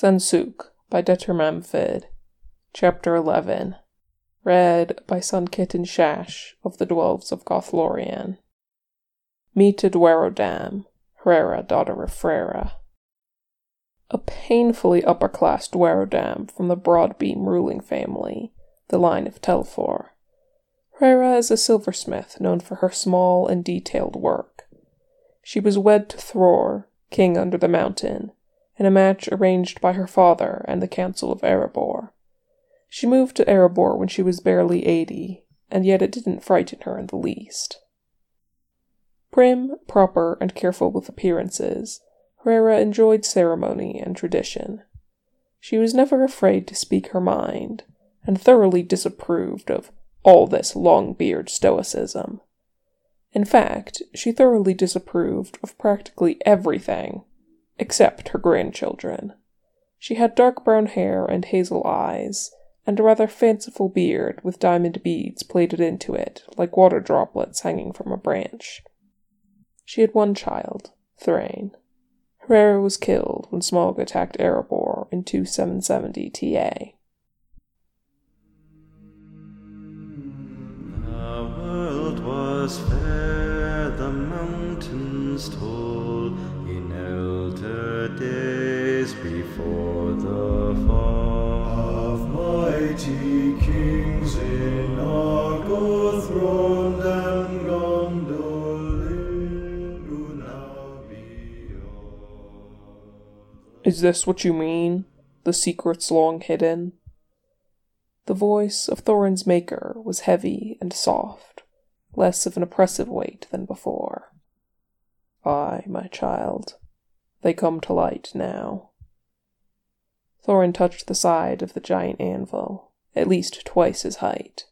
Sensuk by Determamfid, Chapter 11, read by Sunkitten Shash of the Dwarves of Gothlorien. Mita Dwerodam, Hrera, daughter of Freyra. A painfully upper class Dwerodam from the Broadbeam ruling family, the line of Telfor. Hrera is a silversmith known for her small and detailed work. She was wed to Thror, king under the mountain, in a match arranged by her father and the Council of Erebor. She moved to Erebor when she was barely eighty, and yet it didn't frighten her in the least. Prim, proper, and careful with appearances, Herrera enjoyed ceremony and tradition. She was never afraid to speak her mind, and thoroughly disapproved of all this long beard stoicism. In fact, she thoroughly disapproved of practically everything except her grandchildren. She had dark brown hair and hazel eyes, and a rather fanciful beard with diamond beads plaited into it, like water droplets hanging from a branch. She had one child, Thrain. Herrera was killed when Smaug attacked Erebor in 2770 TA. The world was fair, the mountains tall elder days before the fall of mighty kings in Argo throned and Gondolin who now beyond. Is this what you mean? The secrets long hidden? The voice of Thorin's maker was heavy and soft, less of an oppressive weight than before. Ay, my child, they come to light now. Thorin touched the side of the giant anvil, at least twice his height.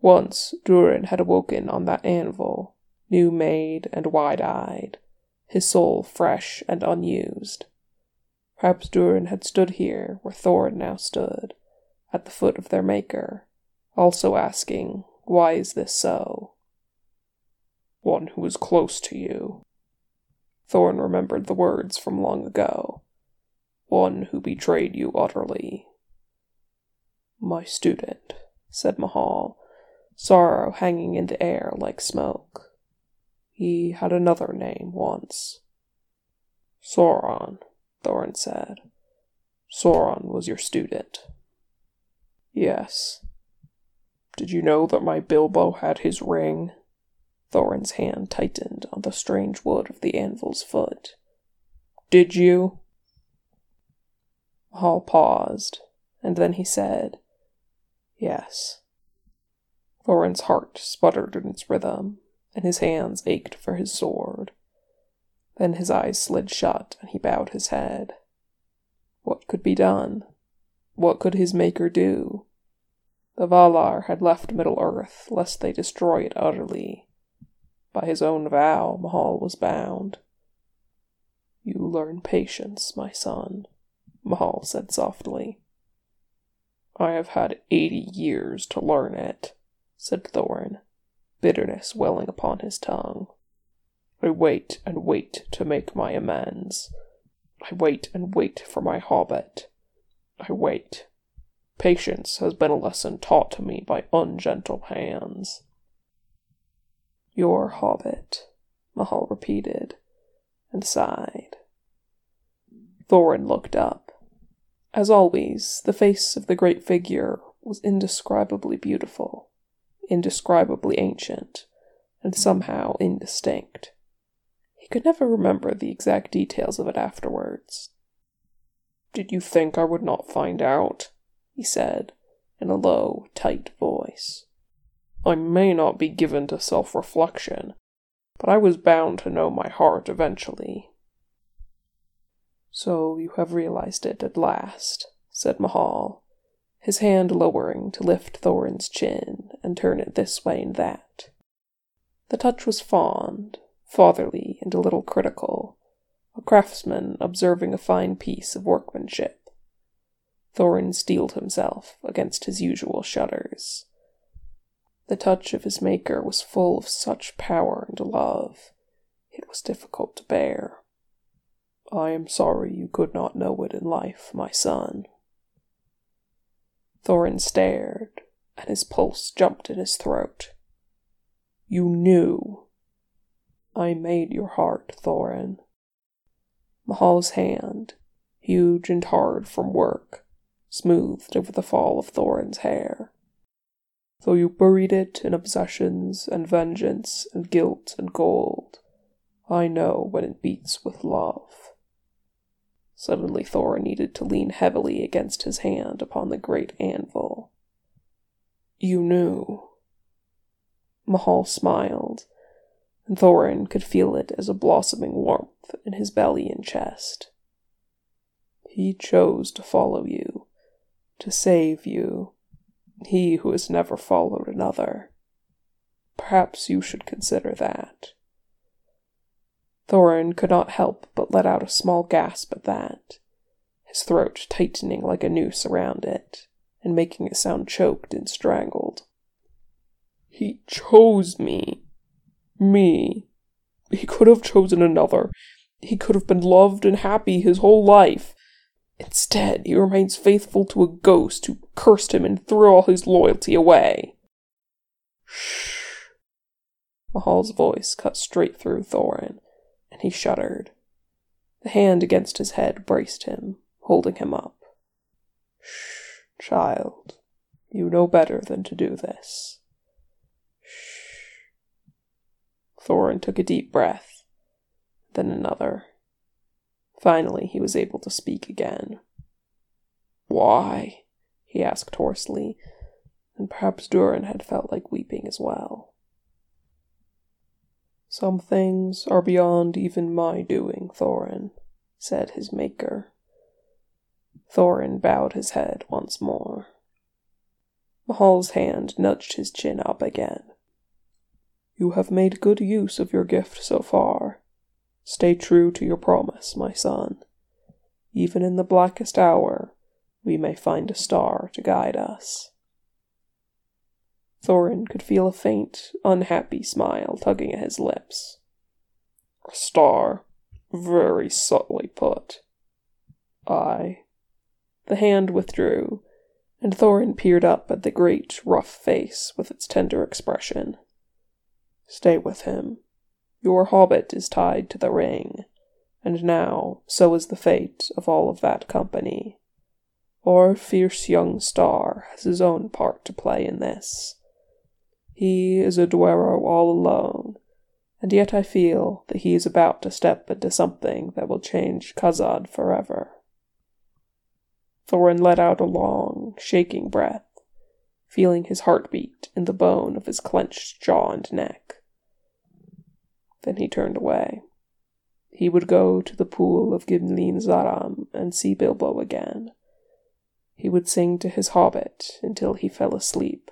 Once Durin had awoken on that anvil, new made and wide eyed, his soul fresh and unused. Perhaps Durin had stood here where Thorin now stood, at the foot of their maker, also asking, Why is this so? One who is close to you. Thorin remembered the words from long ago. One who betrayed you utterly. My student, said Mahal, sorrow hanging in the air like smoke. He had another name once. Sauron, Thorin said. Sauron was your student. Yes. Did you know that my Bilbo had his ring? Thorin's hand tightened on the strange wood of the anvil's foot. Did you? Hall paused, and then he said, Yes. Thorin's heart sputtered in its rhythm, and his hands ached for his sword. Then his eyes slid shut, and he bowed his head. What could be done? What could his maker do? The Valar had left Middle Earth lest they destroy it utterly. By his own vow, Mahal was bound. You learn patience, my son, Mahal said softly. I have had eighty years to learn it, said Thorin, bitterness welling upon his tongue. I wait and wait to make my amends. I wait and wait for my hobbit. I wait. Patience has been a lesson taught to me by ungentle hands. Your hobbit, Mahal repeated, and sighed. Thorin looked up. As always, the face of the great figure was indescribably beautiful, indescribably ancient, and somehow indistinct. He could never remember the exact details of it afterwards. Did you think I would not find out? he said, in a low, tight voice. I may not be given to self reflection, but I was bound to know my heart eventually. So you have realized it at last, said Mahal, his hand lowering to lift Thorin's chin and turn it this way and that. The touch was fond, fatherly, and a little critical, a craftsman observing a fine piece of workmanship. Thorin steeled himself against his usual shudders. The touch of his maker was full of such power and love, it was difficult to bear. I am sorry you could not know it in life, my son. Thorin stared, and his pulse jumped in his throat. You knew. I made your heart, Thorin. Mahal's hand, huge and hard from work, smoothed over the fall of Thorin's hair. Though you buried it in obsessions and vengeance and guilt and gold, I know when it beats with love. Suddenly Thorin needed to lean heavily against his hand upon the great anvil. You knew. Mahal smiled, and Thorin could feel it as a blossoming warmth in his belly and chest. He chose to follow you, to save you, he who has never followed another. Perhaps you should consider that. Thorin could not help but let out a small gasp at that, his throat tightening like a noose around it, and making it sound choked and strangled. He chose me. Me. He could have chosen another. He could have been loved and happy his whole life. Instead, he remains faithful to a ghost who cursed him and threw all his loyalty away. Shh. Mahal's voice cut straight through Thorin, and he shuddered. The hand against his head braced him, holding him up. Shh, child. You know better than to do this. Shh. Thorin took a deep breath, then another. Finally, he was able to speak again. Why? he asked hoarsely, and perhaps Durin had felt like weeping as well. Some things are beyond even my doing, Thorin, said his maker. Thorin bowed his head once more. Mahal's hand nudged his chin up again. You have made good use of your gift so far, Stay true to your promise, my son. Even in the blackest hour, we may find a star to guide us. Thorin could feel a faint, unhappy smile tugging at his lips. A star, very subtly put. Aye. The hand withdrew, and Thorin peered up at the great, rough face with its tender expression. Stay with him, your hobbit is tied to the ring, and now so is the fate of all of that company. Our fierce young star has his own part to play in this. He is a Dwero all alone, and yet I feel that he is about to step into something that will change Khazad forever. Thorin let out a long, shaking breath, feeling his heartbeat in the bone of his clenched jaw and neck. Then he turned away. He would go to the pool of Gimlin Zaram and see Bilbo again. He would sing to his hobbit until he fell asleep.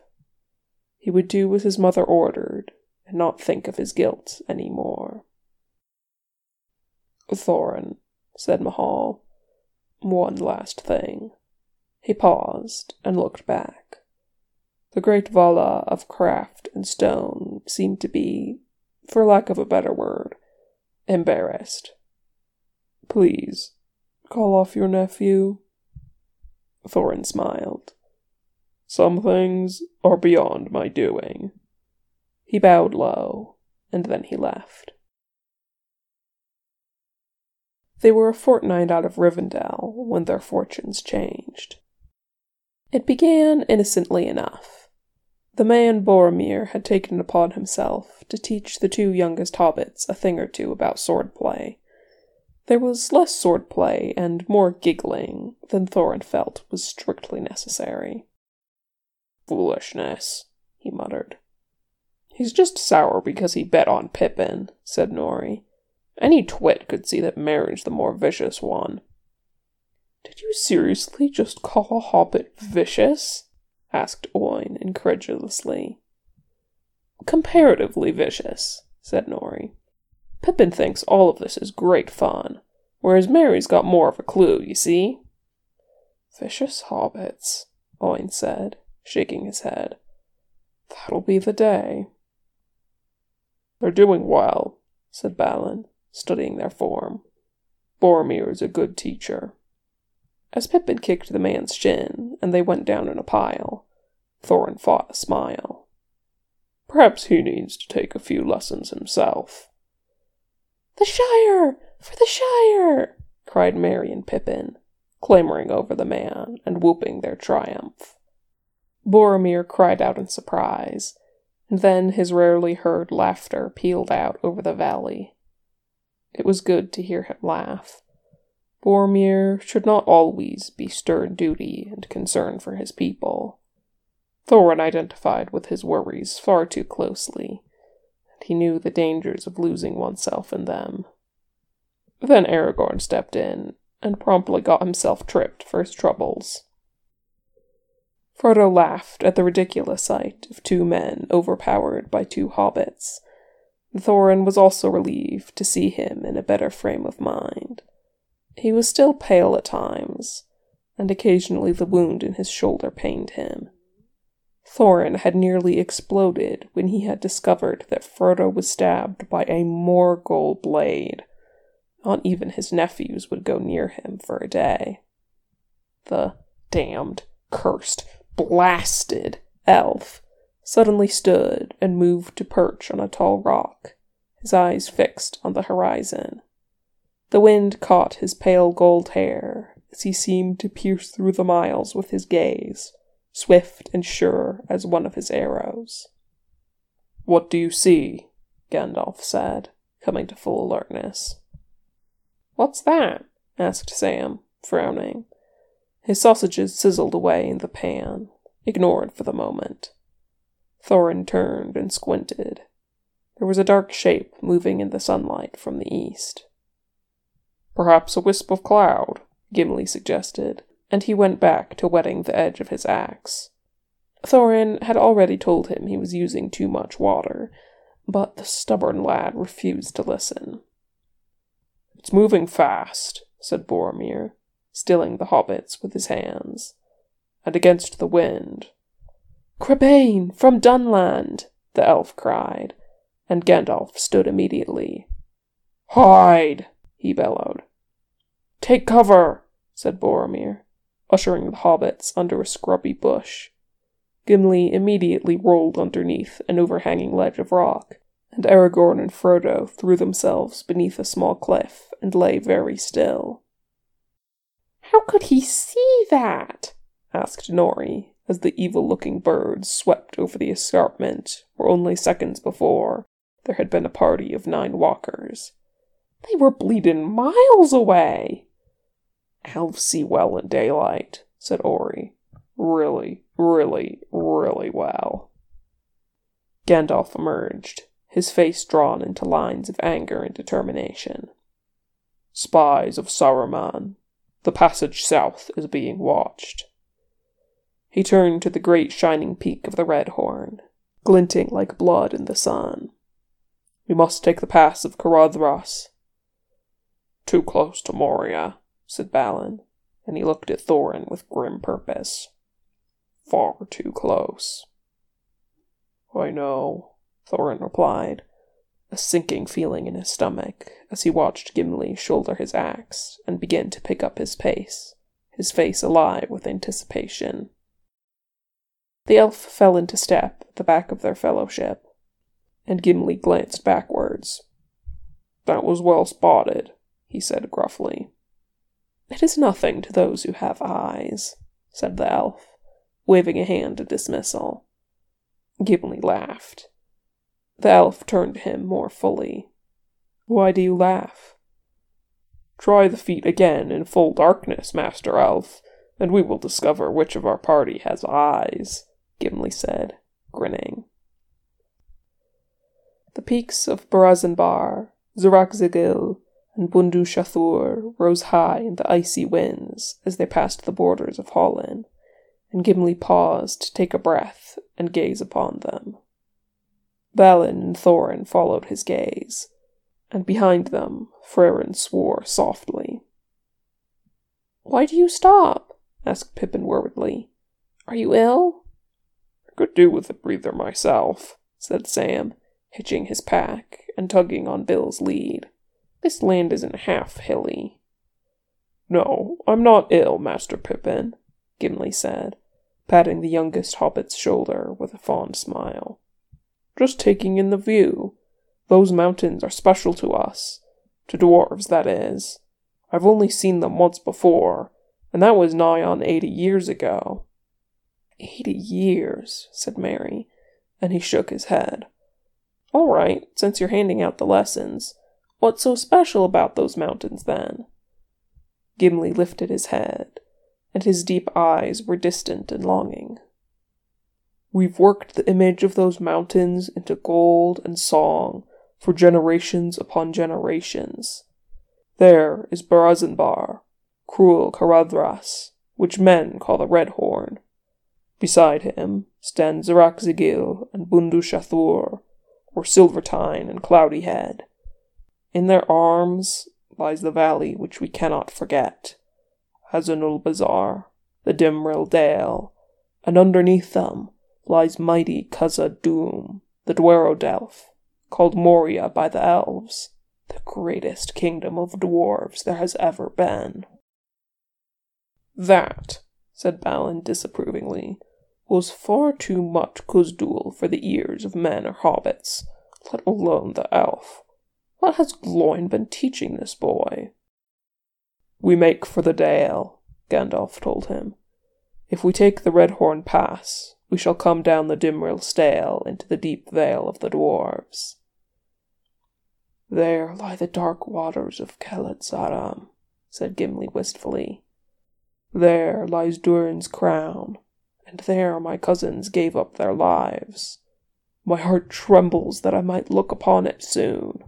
He would do as his mother ordered and not think of his guilt any more. Thorin, said Mahal, one last thing. He paused and looked back. The great Vala of craft and stone seemed to be for lack of a better word, embarrassed. Please, call off your nephew. Thorin smiled. Some things are beyond my doing. He bowed low, and then he left. They were a fortnight out of Rivendell when their fortunes changed. It began innocently enough. The man Boromir had taken upon himself to teach the two youngest hobbits a thing or two about swordplay. There was less swordplay and more giggling than Thorin felt was strictly necessary. Foolishness, he muttered. He's just sour because he bet on Pippin, said Nori. Any twit could see that Merry's the more vicious one. Did you seriously just call a hobbit vicious? asked Incredulously. Comparatively vicious, said Nori. Pippin thinks all of this is great fun, whereas Merry's got more of a clue, you see. Vicious hobbits, Oin said, shaking his head. That'll be the day. They're doing well, said Balin, studying their form. Boromir's a good teacher. As Pippin kicked the man's shin, and they went down in a pile, Thorin fought a smile. Perhaps he needs to take a few lessons himself. The Shire! For the Shire! cried Merry and Pippin, clamoring over the man and whooping their triumph. Boromir cried out in surprise, and then his rarely heard laughter pealed out over the valley. It was good to hear him laugh. Boromir should not always be stern duty and concern for his people. Thorin identified with his worries far too closely, and he knew the dangers of losing oneself in them. Then Aragorn stepped in and promptly got himself tripped for his troubles. Frodo laughed at the ridiculous sight of two men overpowered by two hobbits. Thorin was also relieved to see him in a better frame of mind. He was still pale at times, and occasionally the wound in his shoulder pained him. Thorin had nearly exploded when he had discovered that Frodo was stabbed by a Morgul blade. Not even his nephews would go near him for a day. The damned, cursed, blasted elf suddenly stood and moved to perch on a tall rock, his eyes fixed on the horizon. The wind caught his pale gold hair as he seemed to pierce through the miles with his gaze, swift and sure as one of his arrows. What do you see? Gandalf said, coming to full alertness. What's that? asked Sam, frowning. His sausages sizzled away in the pan, ignored for the moment. Thorin turned and squinted. There was a dark shape moving in the sunlight from the east. Perhaps a wisp of cloud, Gimli suggested, and he went back to wetting the edge of his axe. Thorin had already told him he was using too much water, but the stubborn lad refused to listen. It's moving fast, said Boromir, stilling the hobbits with his hands, and against the wind. Crebain, from Dunland, the elf cried, and Gandalf stood immediately. Hide, he bellowed. Take cover, said Boromir, ushering the hobbits under a scrubby bush. Gimli immediately rolled underneath an overhanging ledge of rock, and Aragorn and Frodo threw themselves beneath a small cliff and lay very still. How could he see that? asked Nori, as the evil looking birds swept over the escarpment where only seconds before there had been a party of nine walkers. They were bleeding miles away. Elves see well in daylight, said Ori. Really, really, really well. Gandalf emerged, his face drawn into lines of anger and determination. Spies of Saruman, the passage south is being watched. He turned to the great shining peak of the Red Horn, glinting like blood in the sun. We must take the pass of Caradhras. Too close to Moria, said Balin, and he looked at Thorin with grim purpose. Far too close. I know, Thorin replied, a sinking feeling in his stomach as he watched Gimli shoulder his axe and begin to pick up his pace, his face alive with anticipation. The elf fell into step at the back of their fellowship, and Gimli glanced backwards. That was well spotted, he said gruffly. It is nothing to those who have eyes, said the elf, waving a hand in dismissal. Gimli laughed. The elf turned to him more fully. Why do you laugh? Try the feat again in full darkness, Master Elf, and we will discover which of our party has eyes. Gimli said, grinning. The peaks of Barad-dûr, Zirak-Zigil, and Bundu Shathur rose high in the icy winds as they passed the borders of Hollin, and Gimli paused to take a breath and gaze upon them. Balin and Thorin followed his gaze, and behind them Frerin swore softly. Why do you stop? asked Pippin worriedly. Are you ill? I could do with a breather myself, said Sam, hitching his pack and tugging on Bill's lead. This land isn't half hilly. No, I'm not ill, Master Pippin, Gimli said, patting the youngest hobbit's shoulder with a fond smile. Just taking in the view. Those mountains are special to us. To dwarves, that is. I've only seen them once before, and that was nigh on eighty years ago. Eighty years, said Merry, and he shook his head. All right, since you're handing out the lessons, what's so special about those mountains then? Gimli lifted his head, and his deep eyes were distant and longing. We've worked the image of those mountains into gold and song for generations upon generations. There is Barazinbar, cruel Caradhras, which men call the Red Horn. Beside him stand Zirak-Zigil and Bundu-Shathur, or Silvertine and Cloudy Head. In their arms lies the valley which we cannot forget, Hazanul-Bazar, the Dimril Dale, and underneath them lies mighty Khazad-dûm, the Dweodelf, called Moria by the elves, the greatest kingdom of dwarves there has ever been. That, said Balin disapprovingly, was far too much Khuzdul for the ears of men or hobbits, let alone the elf. What has Gloin been teaching this boy? We make for the Dale, Gandalf told him. If we take the Redhorn Pass, we shall come down the Dimril Stale into the deep vale of the dwarves. There lie the dark waters of Kheled-Zaram, said Gimli wistfully. There lies Durin's crown, and there my cousins gave up their lives. My heart trembles that I might look upon it soon.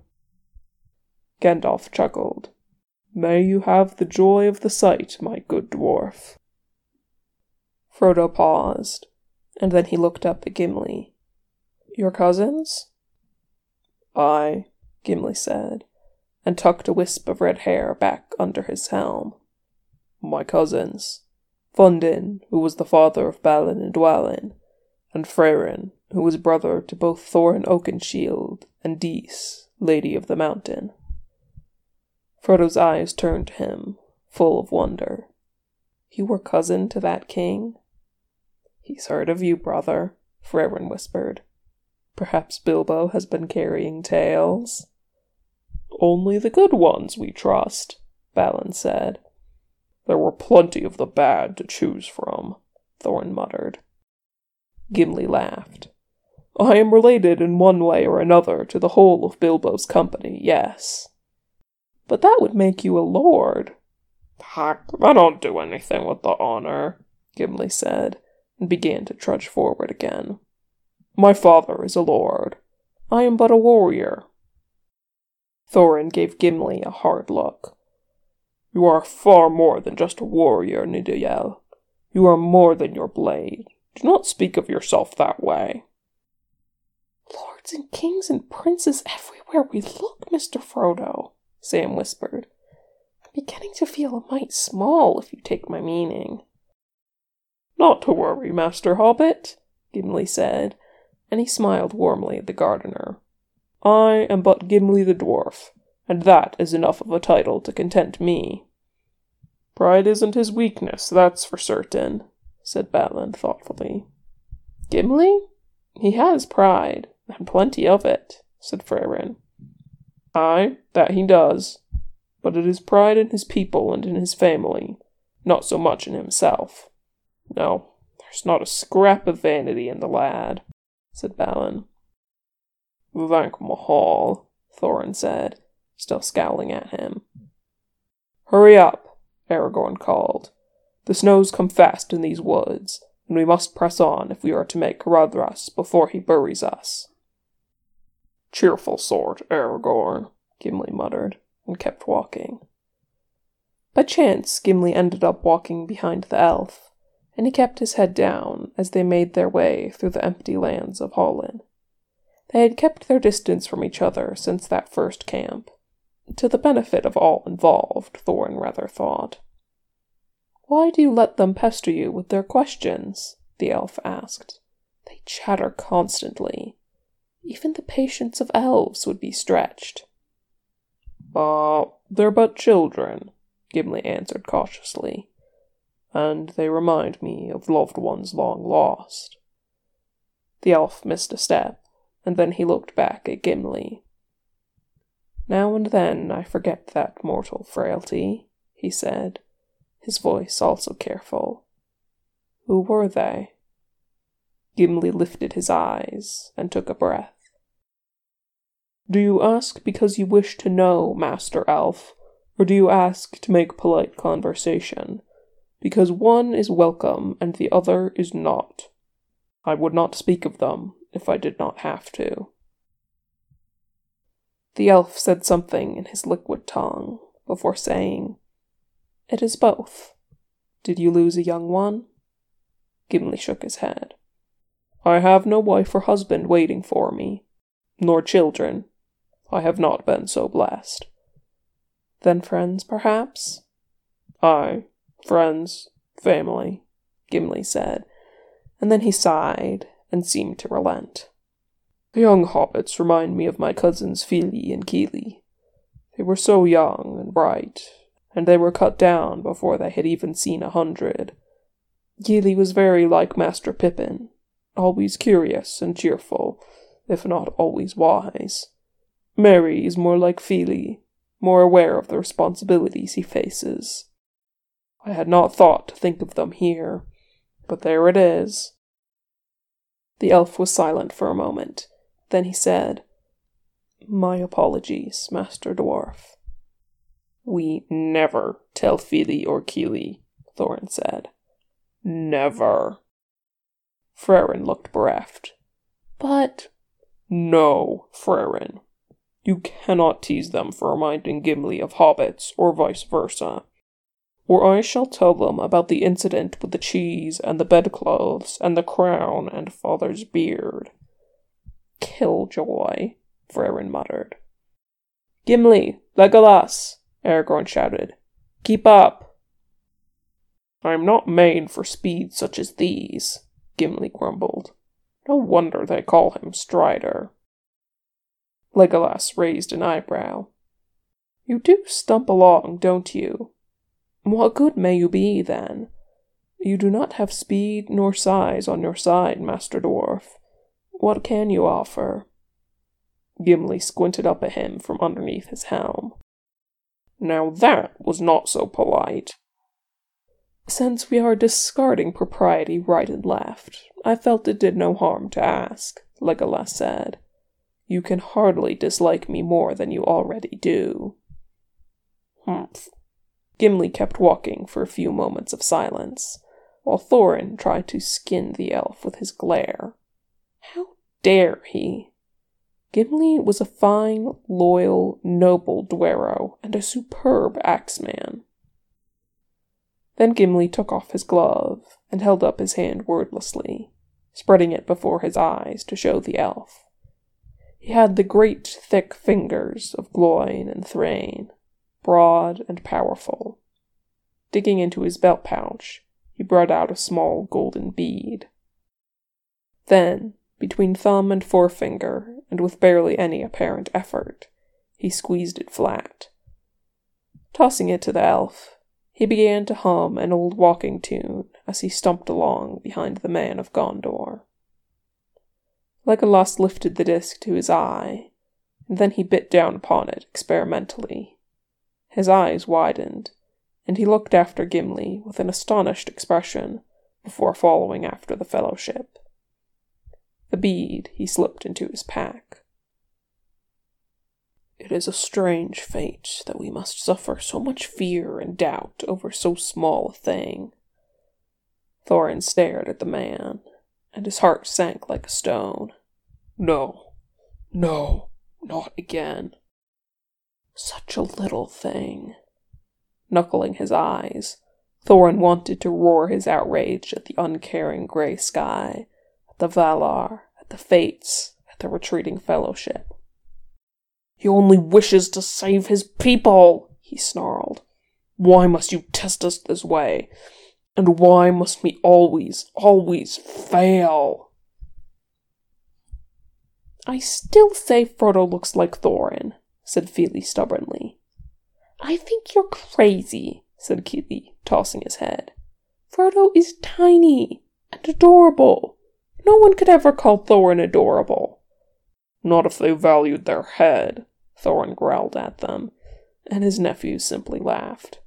Gandalf chuckled. May you have the joy of the sight, my good dwarf. Frodo paused, and then he looked up at Gimli. Your cousins? Ay, Gimli said, and tucked a wisp of red hair back under his helm. My cousins. Fundin, who was the father of Balin and Dwalin, and Frerin, who was brother to both Thorin Oakenshield and Dis, Lady of the Mountain. Frodo's eyes turned to him, full of wonder. You were cousin to that king? He's heard of you, brother, Frerin whispered. Perhaps Bilbo has been carrying tales? Only the good ones, we trust, Balin said. There were plenty of the bad to choose from, Thorin muttered. Gimli laughed. I am related in one way or another to the whole of Bilbo's company, yes. But that would make you a lord. Heck, I don't do anything with the honor, Gimli said, and began to trudge forward again. My father is a lord. I am but a warrior. Thorin gave Gimli a hard look. You are far more than just a warrior, Nidayel. You are more than your blade. Do not speak of yourself that way. Lords and kings and princes everywhere we look, Mr. Frodo, Sam whispered. I'm beginning to feel a mite small, if you take my meaning. Not to worry, Master Hobbit, Gimli said, and he smiled warmly at the gardener. I am but Gimli the dwarf, and that is enough of a title to content me. Pride isn't his weakness, that's for certain, said Balin thoughtfully. Gimli? He has pride, and plenty of it, said Frerin. Ay, that he does. But it is pride in his people and in his family, not so much in himself. No, there's not a scrap of vanity in the lad, said Balin. Thank Mahal, Thorin said, still scowling at him. Hurry up, Aragorn called. The snows come fast in these woods, and we must press on if we are to make Caradhras before he buries us. Cheerful sort, Aragorn, Gimli muttered, and kept walking. By chance, Gimli ended up walking behind the elf, and he kept his head down as they made their way through the empty lands of Hollin. They had kept their distance from each other since that first camp, to the benefit of all involved, Thorin rather thought. Why do you let them pester you with their questions? the elf asked. They chatter constantly. Even the patience of elves would be stretched. Ah, uh, they're but children, Gimli answered cautiously, and they remind me of loved ones long lost. The elf missed a step, and then he looked back at Gimli. Now and then I forget that mortal frailty, he said, his voice also careful. Who were they? Gimli lifted his eyes and took a breath. Do you ask because you wish to know, Master Elf, or do you ask to make polite conversation? Because one is welcome and the other is not. I would not speak of them if I did not have to. The elf said something in his liquid tongue before saying, It is both. Did you lose a young one? Gimli shook his head. I have no wife or husband waiting for me, nor children. I have not been so blessed. Then friends, perhaps? Ay, friends, family, Gimli said, and then he sighed and seemed to relent. The young hobbits remind me of my cousins Fili and Kili. They were so young and bright, and they were cut down before they had even seen a hundred. Kili was very like Master Pippin, always curious and cheerful, if not always wise. Mary is more like Fili, more aware of the responsibilities he faces. I had not thought to think of them here, but there it is. The elf was silent for a moment. Then he said, My apologies, Master Dwarf. We never tell Fili or Kili, Thorin said. Never. Frerin looked bereft. But. No, Frerin. You cannot tease them for reminding Gimli of hobbits, or vice versa. Or I shall tell them about the incident with the cheese and the bedclothes and the crown and father's beard. Killjoy, Frerin muttered. Gimli, Legolas, Aragorn shouted. Keep up. I am not made for speeds such as these, Gimli grumbled. No wonder they call him Strider. Legolas raised an eyebrow. You do stump along, don't you? What good may you be, then? You do not have speed nor size on your side, Master Dwarf. What can you offer? Gimli squinted up at him from underneath his helm. Now that was not so polite. Since we are discarding propriety right and left, I felt it did no harm to ask, Legolas said. You can hardly dislike me more than you already do. Humph. Gimli kept walking for a few moments of silence, while Thorin tried to skin the elf with his glare. How dare he? Gimli was a fine, loyal, noble Dwero and a superb axeman. Then Gimli took off his glove and held up his hand wordlessly, spreading it before his eyes to show the elf. He had the great thick fingers of Gloin and Thrain, broad and powerful. Digging into his belt pouch, he brought out a small golden bead. Then, between thumb and forefinger, and with barely any apparent effort, he squeezed it flat. Tossing it to the elf, he began to hum an old walking tune as he stumped along behind the man of Gondor. Legolas lifted the disc to his eye, and then he bit down upon it experimentally. His eyes widened, and he looked after Gimli with an astonished expression before following after the fellowship. The bead he slipped into his pack. It is a strange fate that we must suffer so much fear and doubt over so small a thing. Thorin stared at the man, and his heart sank like a stone. No, no, not again. Such a little thing. Knuckling his eyes, Thorin wanted to roar his outrage at the uncaring grey sky, at the Valar, at the Fates, at the retreating Fellowship. He only wishes to save his people, he snarled. Why must you test us this way? And why must we always, always fail? I still say Frodo looks like Thorin, said Fili stubbornly. I think you're crazy, said Kili, tossing his head. Frodo is tiny and adorable. No one could ever call Thorin adorable. Not if they valued their head, Thorin growled at them, and his nephews simply laughed.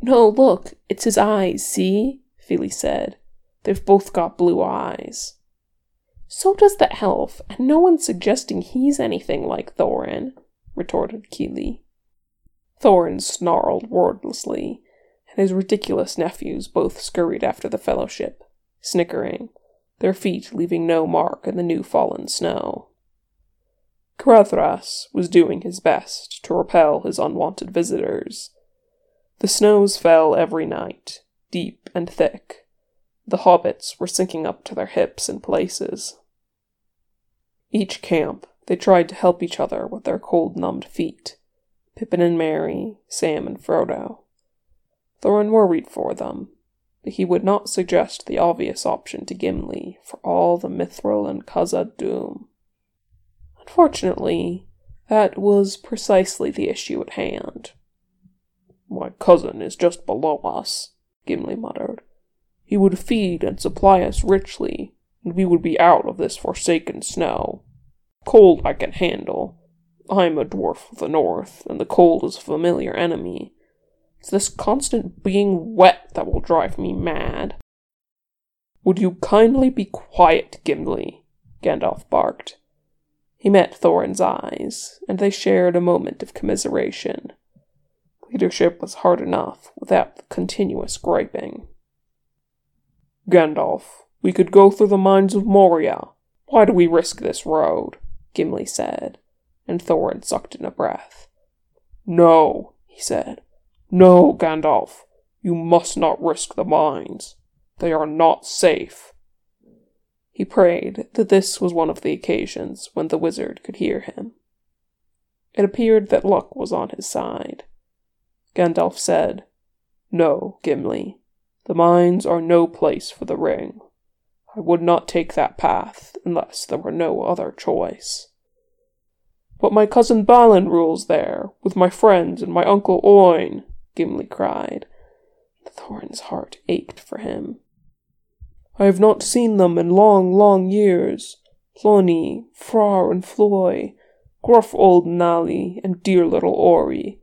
No, look, it's his eyes, see? Feely said. They've both got blue eyes. So does the elf, and no one's suggesting he's anything like Thorin, retorted Keeley. Thorin snarled wordlessly, and his ridiculous nephews both scurried after the fellowship, snickering, their feet leaving no mark in the new fallen snow. Caradhras was doing his best to repel his unwanted visitors. The snows fell every night, deep and thick. The hobbits were sinking up to their hips in places. Each camp, they tried to help each other with their cold numbed feet Pippin and Merry, Sam and Frodo. Thorin worried for them, but he would not suggest the obvious option to Gimli for all the Mithril and Khazad-dûm. Unfortunately, that was precisely the issue at hand. My cousin is just below us, Gimli muttered. He would feed and supply us richly, and we would be out of this forsaken snow. Cold I can handle. I'm a dwarf of the north, and the cold is a familiar enemy. It's this constant being wet that will drive me mad. Would you kindly be quiet, Gimli? Gandalf barked. He met Thorin's eyes, and they shared a moment of commiseration. Leadership was hard enough without the continuous griping. Gandalf, we could go through the mines of Moria. Why do we risk this road? Gimli said, and Thorin sucked in a breath. No, he said. No, Gandalf. You must not risk the mines. They are not safe. He prayed that this was one of the occasions when the wizard could hear him. It appeared that luck was on his side. Gandalf said, No, Gimli, the mines are no place for the ring. I would not take that path unless there were no other choice. But my cousin Balin rules there, with my friends and my uncle Oin, Gimli cried. Thorin's heart ached for him. I have not seen them in long, long years. Hloni, Frár and Floy, gruff old Nali, and dear little Ori.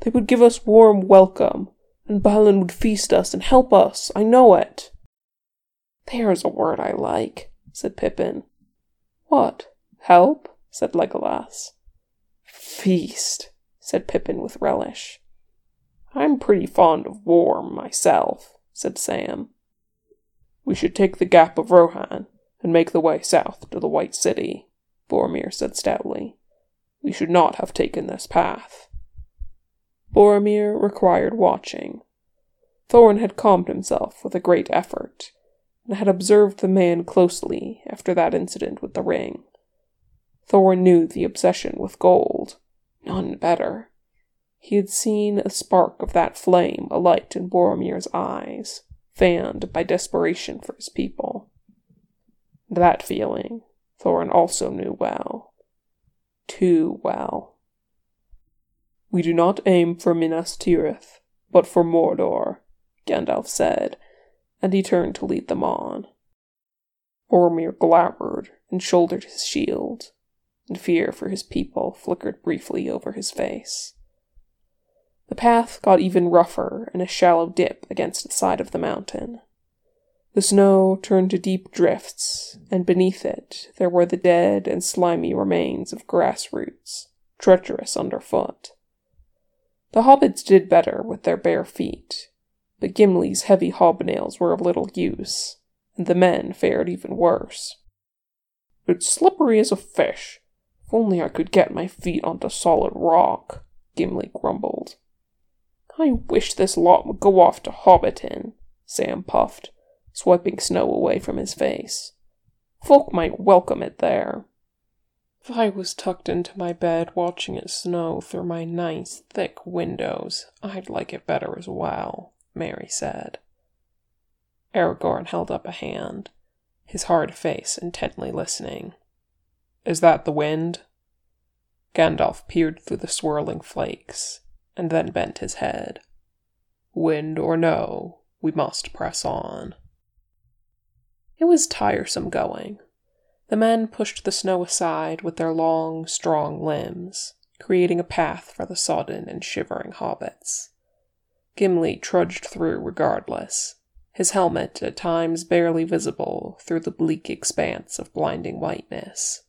They would give us warm welcome, and Balin would feast us and help us, I know it. There's a word I like, said Pippin. What? Help? said Legolas. Feast, said Pippin with relish. I'm pretty fond of warm myself, said Sam. We should take the Gap of Rohan and make the way south to the White City, Boromir said stoutly. We should not have taken this path. Boromir required watching. Thorin had calmed himself with a great effort, and had observed the man closely after that incident with the ring. Thorin knew the obsession with gold, none better. He had seen a spark of that flame alight in Boromir's eyes, fanned by desperation for his people. That feeling Thorin also knew well. Too well. We do not aim for Minas Tirith, but for Mordor, Gandalf said, and he turned to lead them on. Boromir glowered and shouldered his shield, and fear for his people flickered briefly over his face. The path got even rougher in a shallow dip against the side of the mountain. The snow turned to deep drifts, and beneath it there were the dead and slimy remains of grass roots, treacherous underfoot. The hobbits did better with their bare feet, but Gimli's heavy hobnails were of little use, and the men fared even worse. It's slippery as a fish. If only I could get my feet onto solid rock, Gimli grumbled. I wish this lot would go off to Hobbiton, Sam puffed, swiping snow away from his face. Folk might welcome it there. If I was tucked into my bed watching it snow through my nice, thick windows, I'd like it better as well, Mary said. Aragorn held up a hand, his hard face intently listening. Is that the wind? Gandalf peered through the swirling flakes. And then bent his head. Wind or no, we must press on. It was tiresome going. The men pushed the snow aside with their long, strong limbs, creating a path for the sodden and shivering hobbits. Gimli trudged through regardless, his helmet at times barely visible through the bleak expanse of blinding whiteness.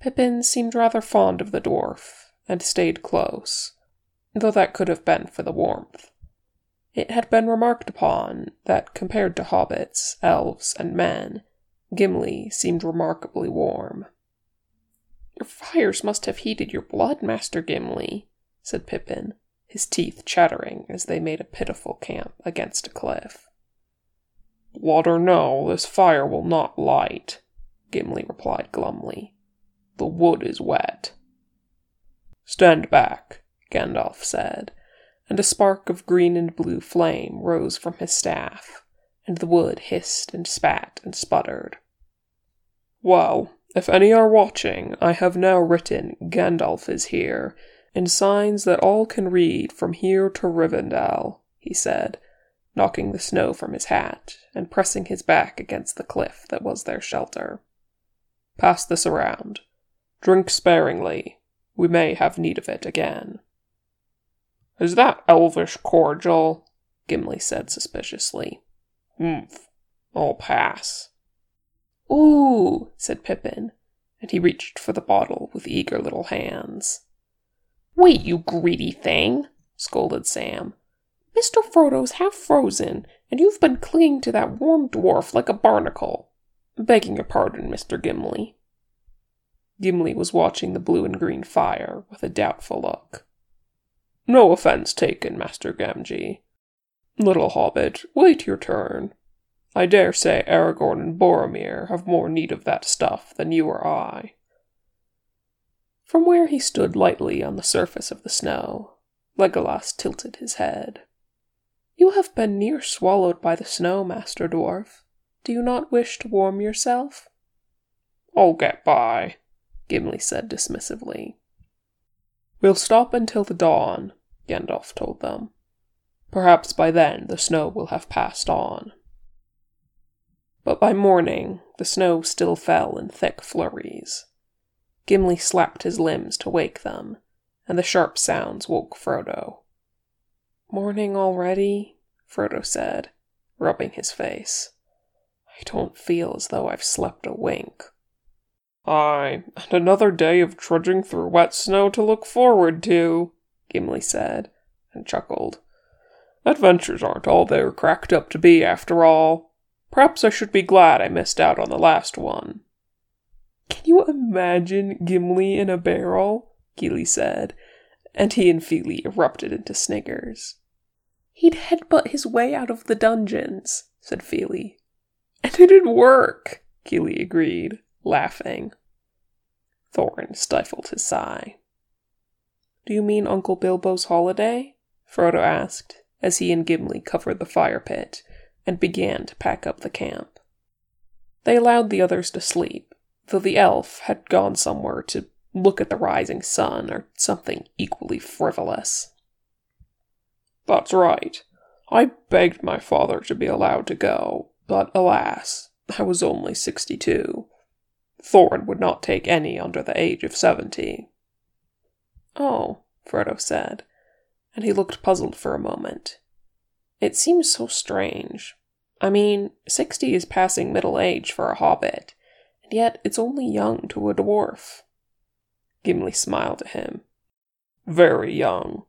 Pippin seemed rather fond of the dwarf, and stayed close, though that could have been for the warmth. It had been remarked upon that, compared to hobbits, elves, and men, Gimli seemed remarkably warm. Your fires must have heated your blood, Master Gimli, said Pippin, his teeth chattering as they made a pitiful camp against a cliff. Blood or no, this fire will not light, Gimli replied glumly. The wood is wet. Stand back, Gandalf said, and a spark of green and blue flame rose from his staff, and the wood hissed and spat and sputtered. Well, if any are watching, I have now written Gandalf is here, in signs that all can read from here to Rivendell, he said, knocking the snow from his hat and pressing his back against the cliff that was their shelter. Pass this around. Drink sparingly. We may have need of it again. Is that elvish cordial? Gimli said suspiciously. Humph. I'll pass. Ooh, said Pippin, and he reached for the bottle with eager little hands. Wait, you greedy thing, scolded Sam. Mr. Frodo's half frozen, and you've been clinging to that warm dwarf like a barnacle. Begging your pardon, Mr. Gimli. Gimli was watching the blue and green fire with a doubtful look. No offense taken, Master Gamgee. Little hobbit, wait your turn. I dare say Aragorn and Boromir have more need of that stuff than you or I. From where he stood lightly on the surface of the snow, Legolas tilted his head. You have been near swallowed by the snow, Master Dwarf. Do you not wish to warm yourself? I'll get by, Gimli said dismissively. We'll stop until the dawn, Gandalf told them. Perhaps by then the snow will have passed on. But by morning the snow still fell in thick flurries. Gimli slapped his limbs to wake them, and the sharp sounds woke Frodo. Morning already? Frodo said, rubbing his face. I don't feel as though I've slept a wink. Aye, and another day of trudging through wet snow to look forward to, Gimli said, and chuckled. Adventures aren't all they're cracked up to be, after all. Perhaps I should be glad I missed out on the last one. Can you imagine Gimli in a barrel? Kili said, and he and Fili erupted into sniggers. He'd headbutt his way out of the dungeons, said Fili. And it'd work, Kili agreed, laughing. Thorin stifled his sigh. Do you mean Uncle Bilbo's holiday? Frodo asked, as he and Gimli covered the fire pit and began to pack up the camp. They allowed the others to sleep, though the elf had gone somewhere to look at the rising sun or something equally frivolous. That's right. I begged my father to be allowed to go, but alas, I was only sixty two. Thorin would not take any under the age of seventy. Oh, Frodo said, and he looked puzzled for a moment. It seems so strange. I mean, sixty is passing middle age for a hobbit, and yet it's only young to a dwarf. Gimli smiled at him. Very young.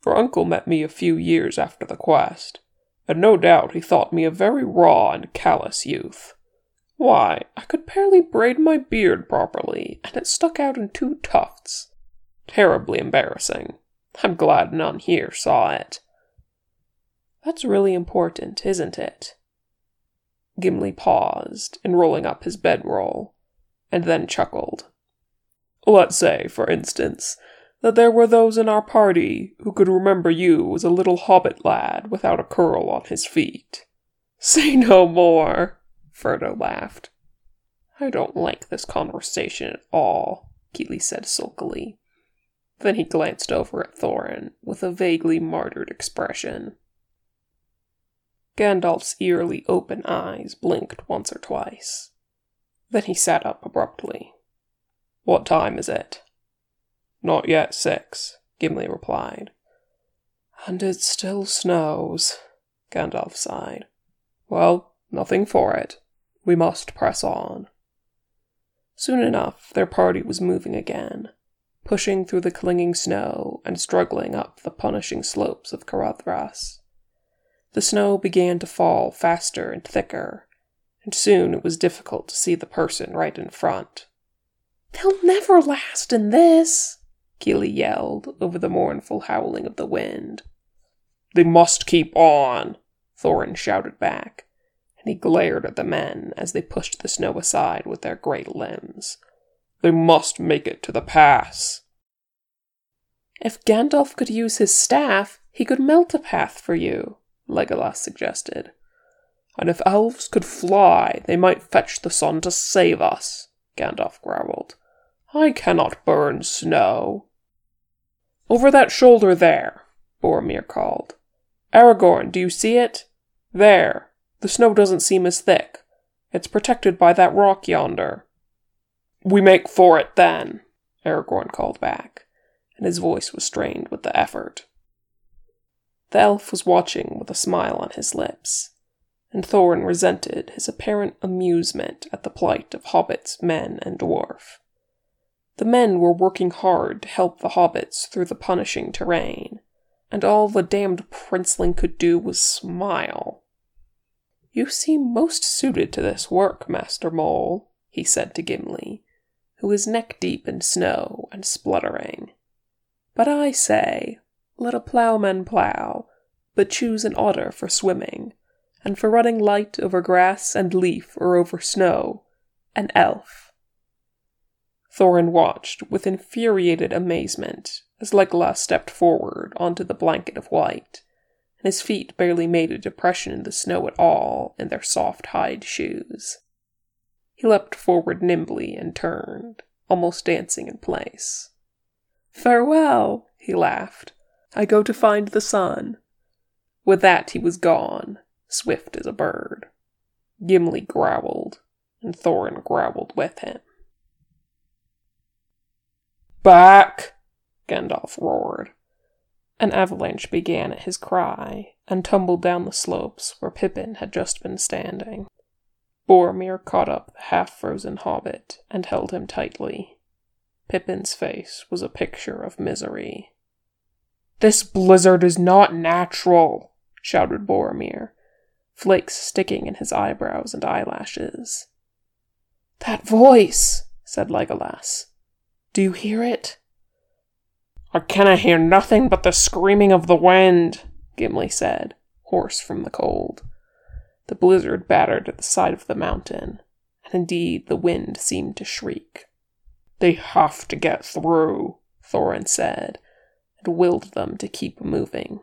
For uncle met me a few years after the quest, and no doubt he thought me a very raw and callous youth. Why, I could barely braid my beard properly, and it stuck out in two tufts. Terribly embarrassing. I'm glad none here saw it. That's really important, isn't it? Gimli paused in rolling up his bedroll, and then chuckled. Let's say, for instance, that there were those in our party who could remember you as a little hobbit lad without a curl on his feet. Say no more, Frodo laughed. I don't like this conversation at all, Kili said sulkily. Then he glanced over at Thorin with a vaguely martyred expression. Gandalf's eerily open eyes blinked once or twice. Then he sat up abruptly. What time is it? Not yet six, Gimli replied. And it still snows, Gandalf sighed. Well, nothing for it. We must press on. Soon enough, their party was moving again, pushing through the clinging snow and struggling up the punishing slopes of Caradhras. The snow began to fall faster and thicker, and soon it was difficult to see the person right in front. They'll never last in this, Kili yelled over the mournful howling of the wind. They must keep on, Thorin shouted back, and he glared at the men as they pushed the snow aside with their great limbs. They must make it to the pass. If Gandalf could use his staff, he could melt a path for you, Legolas suggested. And if elves could fly, they might fetch the sun to save us, Gandalf growled. I cannot burn snow. Over that shoulder there, Boromir called. Aragorn, do you see it? There. The snow doesn't seem as thick. It's protected by that rock yonder. We make for it then, Aragorn called back, and his voice was strained with the effort. The elf was watching with a smile on his lips, and Thorin resented his apparent amusement at the plight of hobbits, men, and dwarf. The men were working hard to help the hobbits through the punishing terrain, and all the damned princeling could do was smile. You seem most suited to this work, Master Mole, he said to Gimli, who was neck deep in snow and spluttering. But I say, let a ploughman plough, but choose an otter for swimming, and for running light over grass and leaf or over snow, an elf. Thorin watched with infuriated amazement as Legolas stepped forward onto the blanket of white, and his feet barely made a depression in the snow at all in their soft hide shoes. He leapt forward nimbly and turned, almost dancing in place. Farewell, he laughed. I go to find the sun. With that he was gone, swift as a bird. Gimli growled, and Thorin growled with him. Back! Gandalf roared. An avalanche began at his cry, and tumbled down the slopes where Pippin had just been standing. Boromir caught up the half frozen hobbit and held him tightly. Pippin's face was a picture of misery. This blizzard is not natural, shouted Boromir, flakes sticking in his eyebrows and eyelashes. That voice, said Legolas. Do you hear it? I canna hear nothing but the screaming of the wind, Gimli said, hoarse from the cold. The blizzard battered at the side of the mountain, and indeed the wind seemed to shriek. They have to get through, Thorin said, and willed them to keep moving.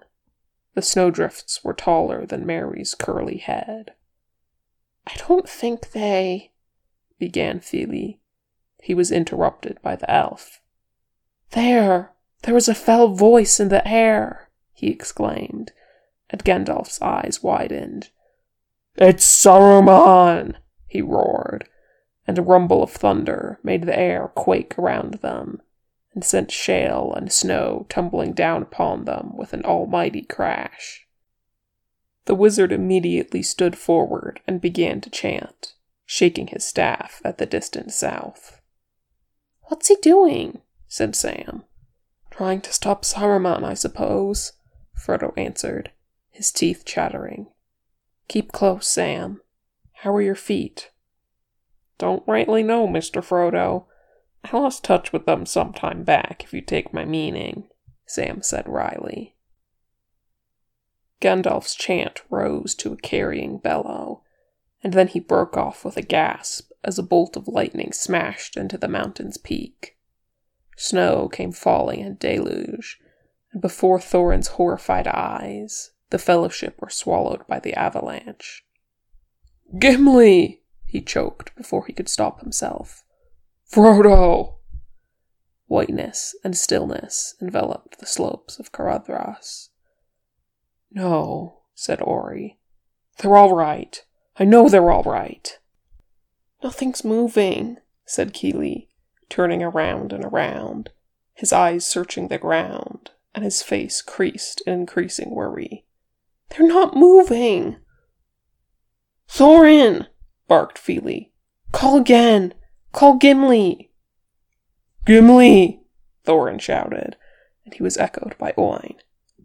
The snowdrifts were taller than Merry's curly head. I don't think they. began Fili. He was interrupted by the elf. There! There is a fell voice in the air! he exclaimed, and Gandalf's eyes widened. It's Saruman! he roared, and a rumble of thunder made the air quake around them and sent shale and snow tumbling down upon them with an almighty crash. The wizard immediately stood forward and began to chant, shaking his staff at the distant south. What's he doing? said Sam. Trying to stop Saruman, I suppose, Frodo answered, his teeth chattering. Keep close, Sam. How are your feet? Don't rightly know, Mr. Frodo. I lost touch with them some time back, if you take my meaning, Sam said wryly. Gandalf's chant rose to a carrying bellow, and then he broke off with a gasp as a bolt of lightning smashed into the mountain's peak. Snow came falling in deluge, and before Thorin's horrified eyes, the fellowship were swallowed by the avalanche. Gimli! he choked before he could stop himself. Frodo! Whiteness and stillness enveloped the slopes of Caradhras. No, said Ori. They're all right. I know they're all right. Nothing's moving, said Kili, turning around and around, his eyes searching the ground, and his face creased in increasing worry. They're not moving. Thorin, barked Fili. Call again. Call Gimli. Gimli, Thorin shouted, and he was echoed by Oin.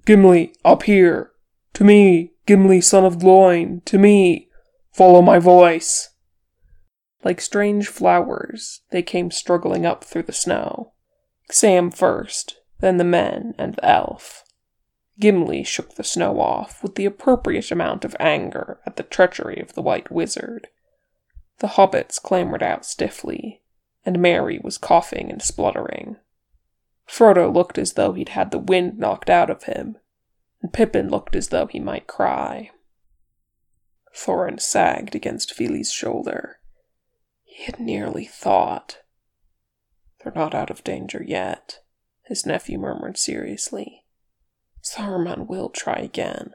Gimli, up here. To me, Gimli, son of Gloin, to me. Follow my voice. Like strange flowers, they came struggling up through the snow. Sam first, then the men and the elf. Gimli shook the snow off with the appropriate amount of anger at the treachery of the white wizard. The hobbits clambered out stiffly, and Merry was coughing and spluttering. Frodo looked as though he'd had the wind knocked out of him, and Pippin looked as though he might cry. Thorin sagged against Fili's shoulder. He had nearly thought. They're not out of danger yet, his nephew murmured seriously. Saruman will try again,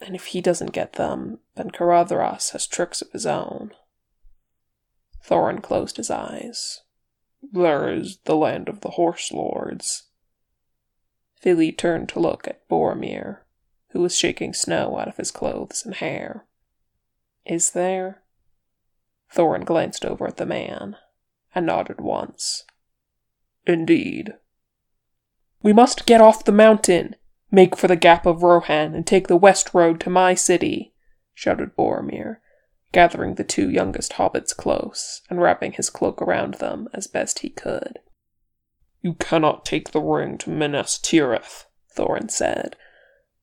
and if he doesn't get them, then Caradhras has tricks of his own. Thorin closed his eyes. There is the land of the horse lords. Fili turned to look at Boromir, who was shaking snow out of his clothes and hair. Is there? Thorin glanced over at the man and nodded once. Indeed. We must get off the mountain, make for the Gap of Rohan, and take the west road to my city, shouted Boromir, gathering the two youngest hobbits close and wrapping his cloak around them as best he could. You cannot take the ring to Minas Tirith, Thorin said,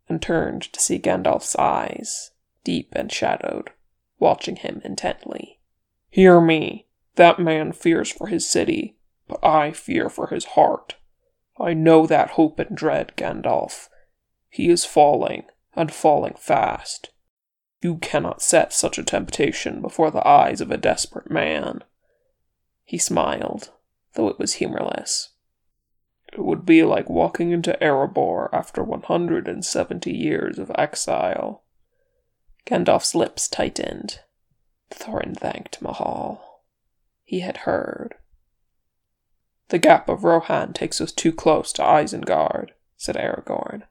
and turned to see Gandalf's eyes, deep and shadowed, watching him intently. Hear me. That man fears for his city, but I fear for his heart. I know that hope and dread, Gandalf. He is falling, and falling fast. You cannot set such a temptation before the eyes of a desperate man. He smiled, though it was humorless. It would be like walking into Erebor after 170 years of exile. Gandalf's lips tightened. Thorin thanked Mahal. He had heard. The gap of Rohan takes us too close to Isengard, said Aragorn.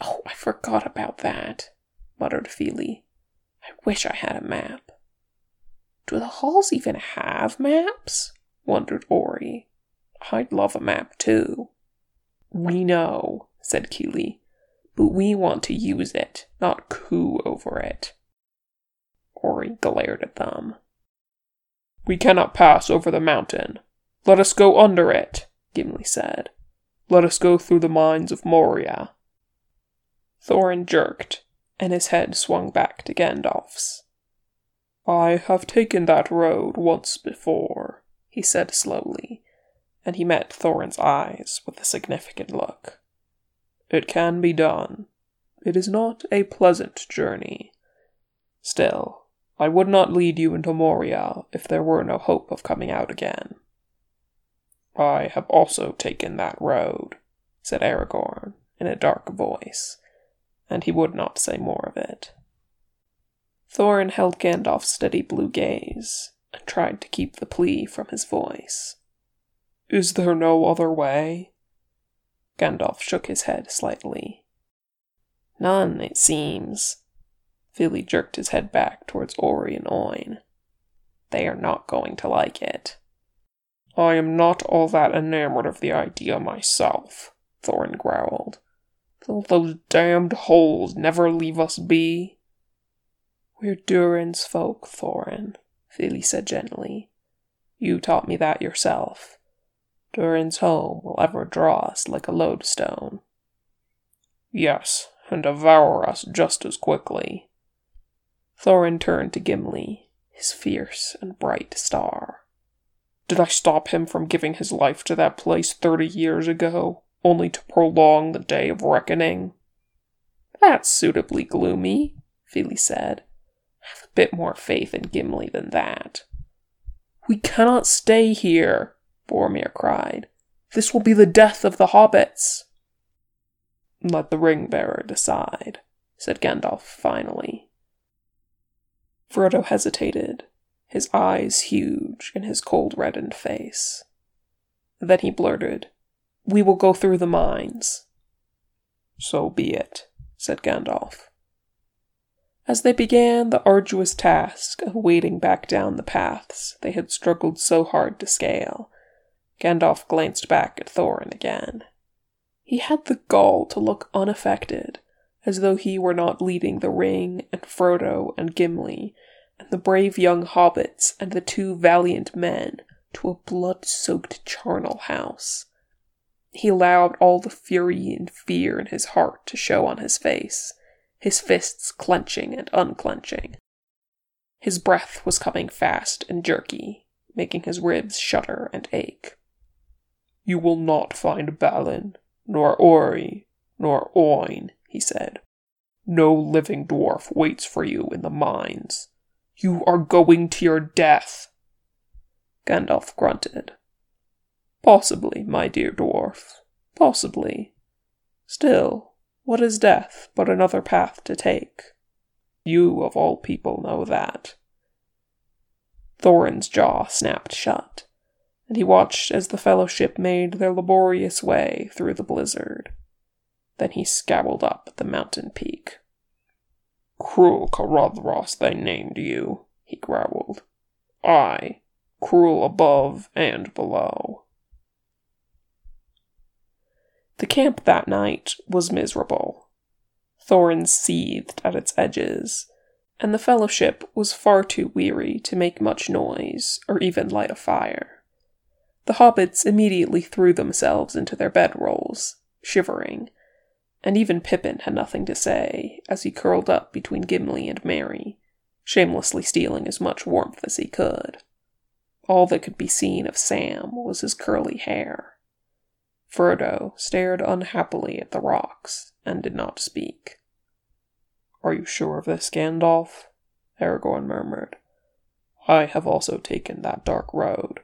Oh, I forgot about that, muttered Fili. I wish I had a map. Do the halls even have maps? wondered Ori. I'd love a map too. We know, said Kili, but we want to use it, not coo over it. Ori glared at them. We cannot pass over the mountain. Let us go under it, Gimli said. Let us go through the mines of Moria. Thorin jerked, and his head swung back to Gandalf's. I have taken that road once before, he said slowly, and he met Thorin's eyes with a significant look. It can be done. It is not a pleasant journey. Still, I would not lead you into Moria if there were no hope of coming out again. I have also taken that road, said Aragorn in a dark voice, and he would not say more of it. Thorin held Gandalf's steady blue gaze and tried to keep the plea from his voice. Is there no other way? Gandalf shook his head slightly. None, it seems. Fili jerked his head back towards Ori and Oin. They are not going to like it. I am not all that enamored of the idea myself, Thorin growled. Will those damned holes never leave us be? We're Durin's folk, Thorin, Fili said gently. You taught me that yourself. Durin's home will ever draw us like a lodestone. Yes, and devour us just as quickly. Thorin turned to Gimli, his fierce and bright star. Did I stop him from giving his life to that place thirty years ago, only to prolong the day of reckoning? That's suitably gloomy, Fili said. Have a bit more faith in Gimli than that. We cannot stay here, Boromir cried. This will be the death of the hobbits. Let the ring bearer decide, said Gandalf finally. Frodo hesitated, his eyes huge in his cold reddened face. Then he blurted, We will go through the mines. So be it, said Gandalf. As they began the arduous task of wading back down the paths they had struggled so hard to scale, Gandalf glanced back at Thorin again. He had the gall to look unaffected, as though he were not leading the ring and Frodo and Gimli and the brave young hobbits and the two valiant men to a blood soaked charnel house. He allowed all the fury and fear in his heart to show on his face, his fists clenching and unclenching. His breath was coming fast and jerky, making his ribs shudder and ache. You will not find Balin, nor Ori, nor Oin, he said. No living dwarf waits for you in the mines. You are going to your death. Gandalf grunted. Possibly, my dear dwarf, possibly. Still, what is death but another path to take? You, of all people, know that. Thorin's jaw snapped shut, and he watched as the fellowship made their laborious way through the blizzard. Then he scowled up at the mountain peak. Cruel Caradhras they named you, he growled. I, cruel above and below. The camp that night was miserable. Thorin seethed at its edges, and the fellowship was far too weary to make much noise or even light a fire. The hobbits immediately threw themselves into their bedrolls, shivering, and even Pippin had nothing to say as he curled up between Gimli and Merry, shamelessly stealing as much warmth as he could. All that could be seen of Sam was his curly hair. Frodo stared unhappily at the rocks and did not speak. Are you sure of this, Gandalf? Aragorn murmured. I have also taken that dark road.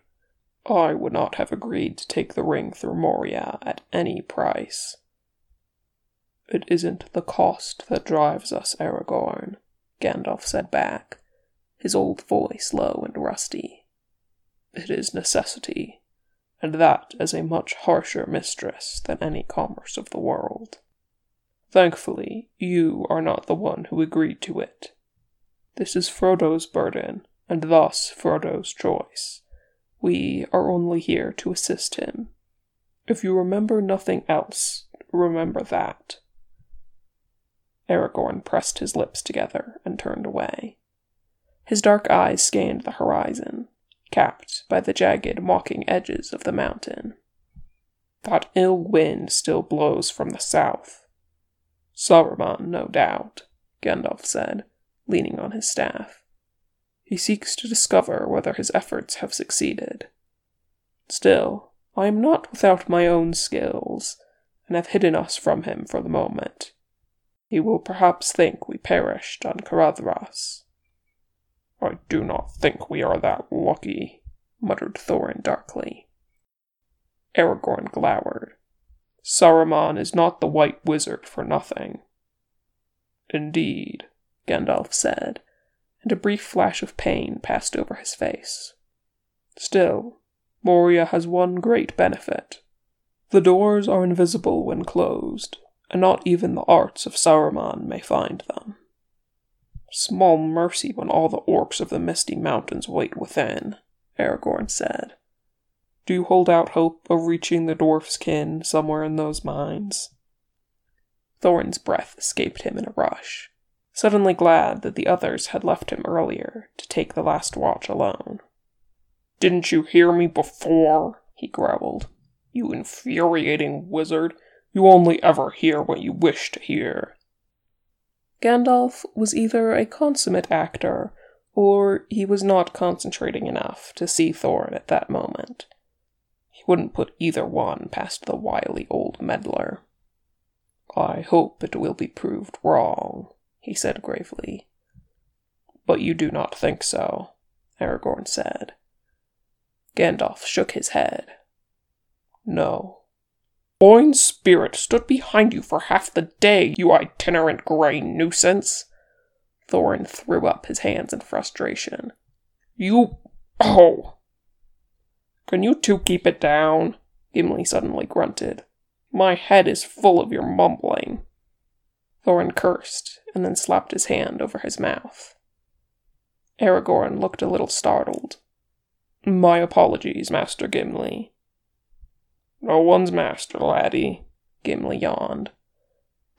I would not have agreed to take the ring through Moria at any price. It isn't the cost that drives us, Aragorn, Gandalf said back, his old voice low and rusty. It is necessity, and that is a much harsher mistress than any commerce of the world. Thankfully, you are not the one who agreed to it. This is Frodo's burden, and thus Frodo's choice. We are only here to assist him. If you remember nothing else, remember that. Aragorn pressed his lips together and turned away. His dark eyes scanned the horizon, capped by the jagged, mocking edges of the mountain. That ill wind still blows from the south. Saruman, no doubt, Gandalf said, leaning on his staff. He seeks to discover whether his efforts have succeeded. Still, I am not without my own skills, and have hidden us from him for the moment. He will perhaps think we perished on Caradhras. I do not think we are that lucky, muttered Thorin darkly. Aragorn glowered. Saruman is not the White Wizard for nothing. Indeed, Gandalf said, and a brief flash of pain passed over his face. Still, Moria has one great benefit. The doors are invisible when closed, and not even the arts of Saruman may find them. Small mercy when all the orcs of the Misty Mountains wait within, Aragorn said. Do you hold out hope of reaching the dwarf's kin somewhere in those mines? Thorin's breath escaped him in a rush, suddenly glad that the others had left him earlier to take the last watch alone. Didn't you hear me before? he growled. You infuriating wizard. You only ever hear what you wish to hear. Gandalf was either a consummate actor, or he was not concentrating enough to see Thorin at that moment. He wouldn't put either one past the wily old meddler. I hope it will be proved wrong, he said gravely. But you do not think so, Aragorn said. Gandalf shook his head. No. Oin's spirit stood behind you for half the day, you itinerant grey nuisance. Thorin threw up his hands in frustration. You. Oh! Can you two keep it down? Gimli suddenly grunted. My head is full of your mumbling. Thorin cursed and then slapped his hand over his mouth. Aragorn looked a little startled. My apologies, Master Gimli. No one's master, laddie, Gimli yawned.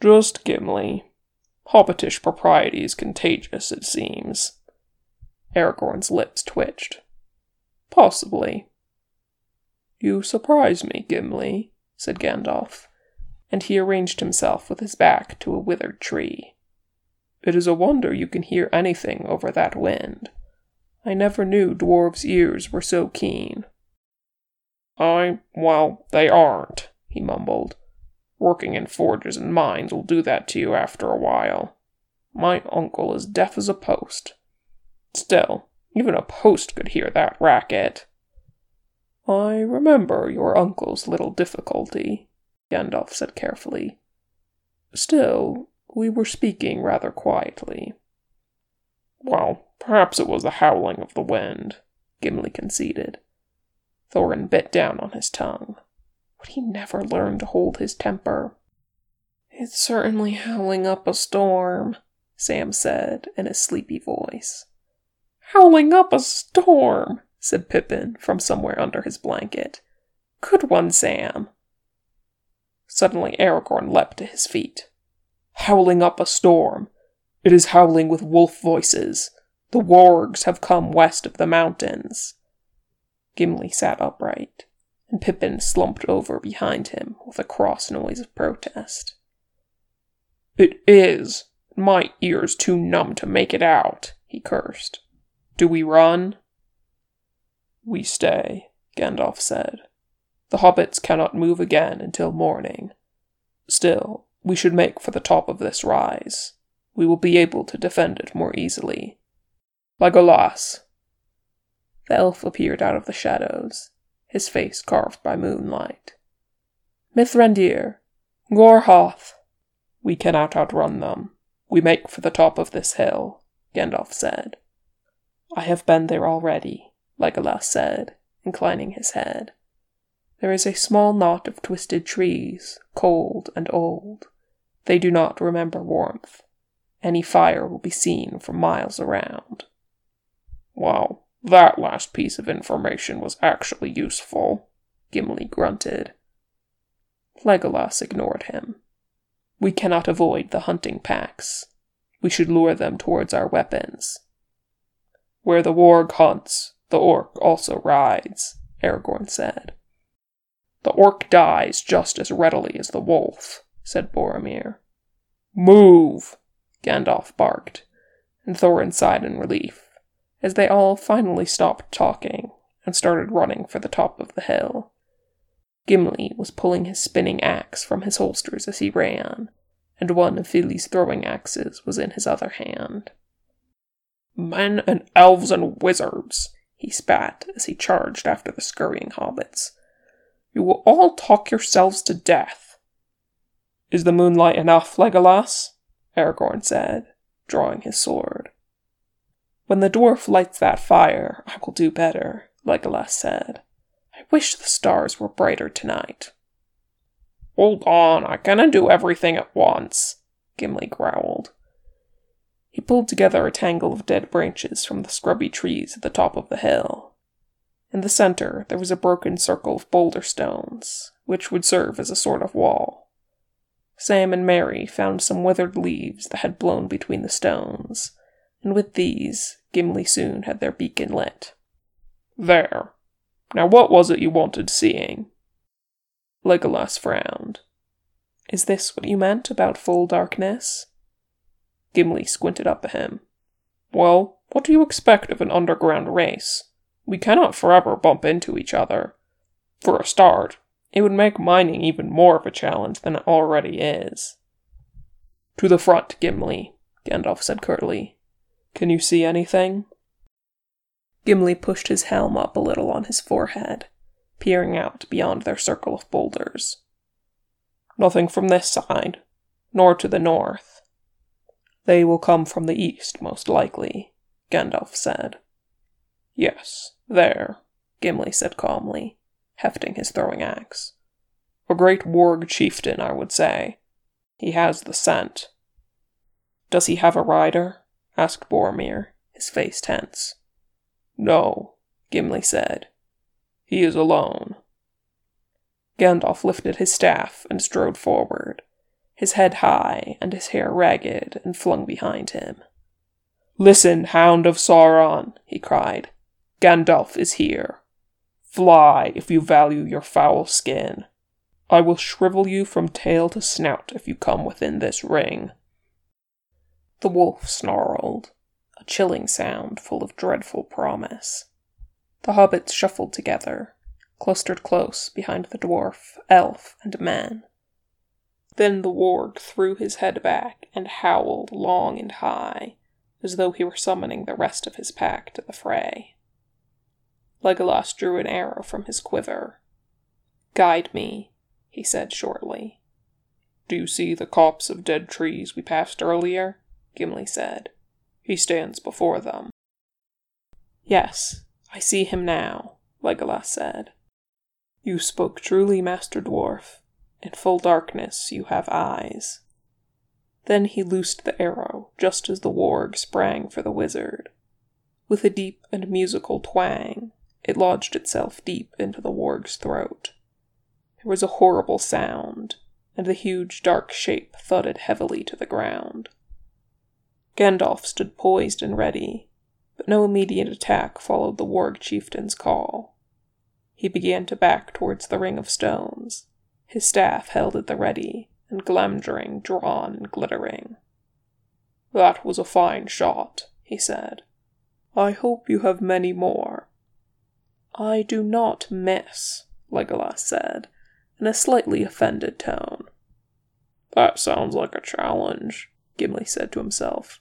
Just Gimli. Hobbitish propriety is contagious, it seems. Aragorn's lips twitched. Possibly. You surprise me, Gimli, said Gandalf, and he arranged himself with his back to a withered tree. It is a wonder you can hear anything over that wind. I never knew dwarves' ears were so keen. I, well, they aren't, he mumbled. Working in forges and mines will do that to you after a while. My uncle is deaf as a post. Still, even a post could hear that racket. I remember your uncle's little difficulty, Gandalf said carefully. Still, we were speaking rather quietly. Well, perhaps it was the howling of the wind, Gimli conceded. Thorin bit down on his tongue. Would he never learn to hold his temper? It's certainly howling up a storm, Sam said in a sleepy voice. Howling up a storm, said Pippin from somewhere under his blanket. Good one, Sam. Suddenly Aragorn leapt to his feet. Howling up a storm. It is howling with wolf voices. The wargs have come west of the mountains. Gimli sat upright, and Pippin slumped over behind him with a cross noise of protest. It is. My ear's too numb to make it out, he cursed. Do we run? We stay, Gandalf said. The hobbits cannot move again until morning. Still, we should make for the top of this rise. We will be able to defend it more easily. Legolas, the elf appeared out of the shadows, his face carved by moonlight. Mithrandir, Gorhoth. We cannot outrun them. We make for the top of this hill, Gandalf said. I have been there already, Legolas said, inclining his head. There is a small knot of twisted trees, cold and old. They do not remember warmth. Any fire will be seen for miles around. Wow, that last piece of information was actually useful, Gimli grunted. Legolas ignored him. We cannot avoid the hunting packs. We should lure them towards our weapons. Where the warg hunts, the orc also rides, Aragorn said. The orc dies just as readily as the wolf, said Boromir. Move! Gandalf barked, and Thorin sighed in relief as they all finally stopped talking and started running for the top of the hill. Gimli was pulling his spinning axe from his holsters as he ran, and one of Fili's throwing axes was in his other hand. Men and elves and wizards, he spat as he charged after the scurrying hobbits. You will all talk yourselves to death. Is the moonlight enough, Legolas? Aragorn said, drawing his sword. When the dwarf lights that fire, I will do better, Legolas said. I wish the stars were brighter tonight. Hold on, I cannot do everything at once, Gimli growled. He pulled together a tangle of dead branches from the scrubby trees at the top of the hill. In the center, there was a broken circle of boulder stones, which would serve as a sort of wall. Sam and Merry found some withered leaves that had blown between the stones and with these, Gimli soon had their beacon lit. There. Now what was it you wanted seeing? Legolas frowned. Is this what you meant about full darkness? Gimli squinted up at him. Well, what do you expect of an underground race? We cannot forever bump into each other. For a start, it would make mining even more of a challenge than it already is. To the front, Gimli, Gandalf said curtly. Can you see anything? Gimli pushed his helm up a little on his forehead, peering out beyond their circle of boulders. Nothing from this side, nor to the north. They will come from the east, most likely, Gandalf said. Yes, there, Gimli said calmly, hefting his throwing axe. A great warg chieftain, I would say. He has the scent. Does he have a rider? Asked Boromir, his face tense. No, Gimli said. He is alone. Gandalf lifted his staff and strode forward, his head high and his hair ragged and flung behind him. Listen, hound of Sauron, he cried. Gandalf is here. Fly if you value your foul skin. I will shrivel you from tail to snout if you come within this ring. The wolf snarled, a chilling sound full of dreadful promise. The hobbits shuffled together, clustered close behind the dwarf, elf, and man. Then the warg threw his head back and howled long and high, as though he were summoning the rest of his pack to the fray. Legolas drew an arrow from his quiver. Guide me, he said shortly. Do you see the copse of dead trees we passed earlier? Gimli said. He stands before them. Yes, I see him now, Legolas said. You spoke truly, Master Dwarf. In full darkness you have eyes. Then he loosed the arrow just as the warg sprang for the wizard. With a deep and musical twang, it lodged itself deep into the warg's throat. There was a horrible sound, and the huge dark shape thudded heavily to the ground. Gandalf stood poised and ready, but no immediate attack followed the warg chieftain's call. He began to back towards the ring of stones, his staff held at the ready, and Glamdring drawn and glittering. That was a fine shot, he said. I hope you have many more. I do not miss, Legolas said, in a slightly offended tone. That sounds like a challenge, Gimli said to himself.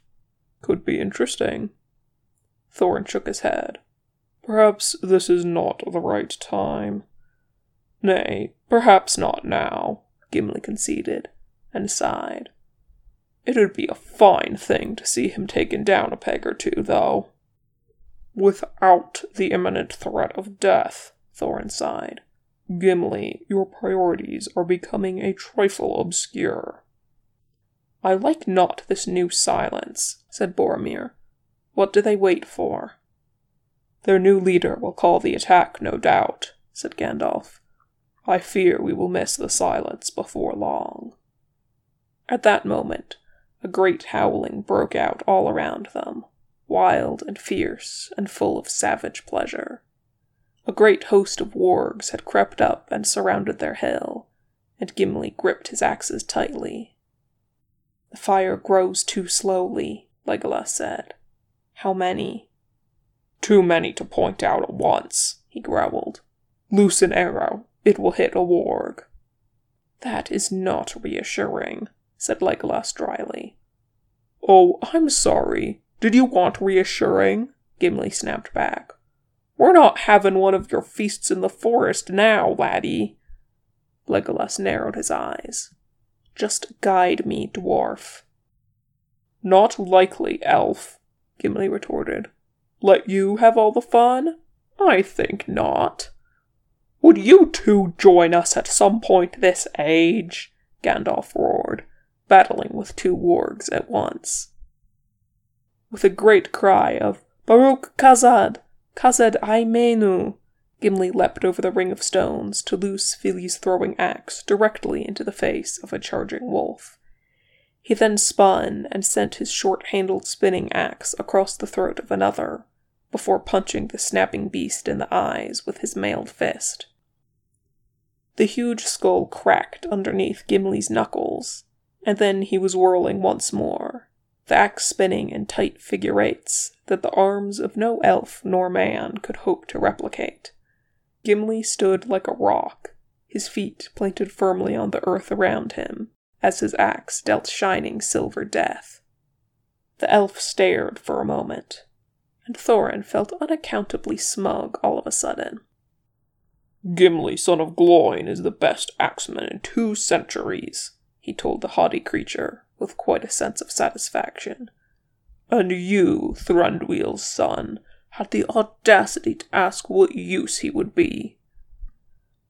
Could be interesting. Thorin shook his head. Perhaps this is not the right time. Nay, perhaps not now, Gimli conceded, and sighed. It'd be a fine thing to see him taken down a peg or two, though. Without the imminent threat of death, Thorin sighed. Gimli, your priorities are becoming a trifle obscure. I like not this new silence, said Boromir. What do they wait for? Their new leader will call the attack, no doubt, said Gandalf. I fear we will miss the silence before long. At that moment, a great howling broke out all around them, wild and fierce and full of savage pleasure. A great host of wargs had crept up and surrounded their hill, and Gimli gripped his axes tightly. The fire grows too slowly, Legolas said. How many? Too many to point out at once, he growled. Loose an arrow. It will hit a warg. That is not reassuring, said Legolas dryly. Oh, I'm sorry. Did you want reassuring? Gimli snapped back. We're not having one of your feasts in the forest now, laddie. Legolas narrowed his eyes. Just guide me, dwarf. Not likely, elf, Gimli retorted. Let you have all the fun? I think not. Would you two join us at some point this age? Gandalf roared, battling with two wargs at once. With a great cry of Baruk Khazâd, Khazâd ai-mênu, Gimli leapt over the ring of stones to loose Fili's throwing axe directly into the face of a charging wolf. He then spun and sent his short handled spinning axe across the throat of another, before punching the snapping beast in the eyes with his mailed fist. The huge skull cracked underneath Gimli's knuckles, and then he was whirling once more, the axe spinning in tight figure eights that the arms of no elf nor man could hope to replicate. Gimli stood like a rock, his feet planted firmly on the earth around him, as his axe dealt shining silver death. The elf stared for a moment, and Thorin felt unaccountably smug all of a sudden. Gimli, son of Gloin, is the best axeman in two centuries, he told the haughty creature, with quite a sense of satisfaction. And you, Thranduil's son, had the audacity to ask what use he would be.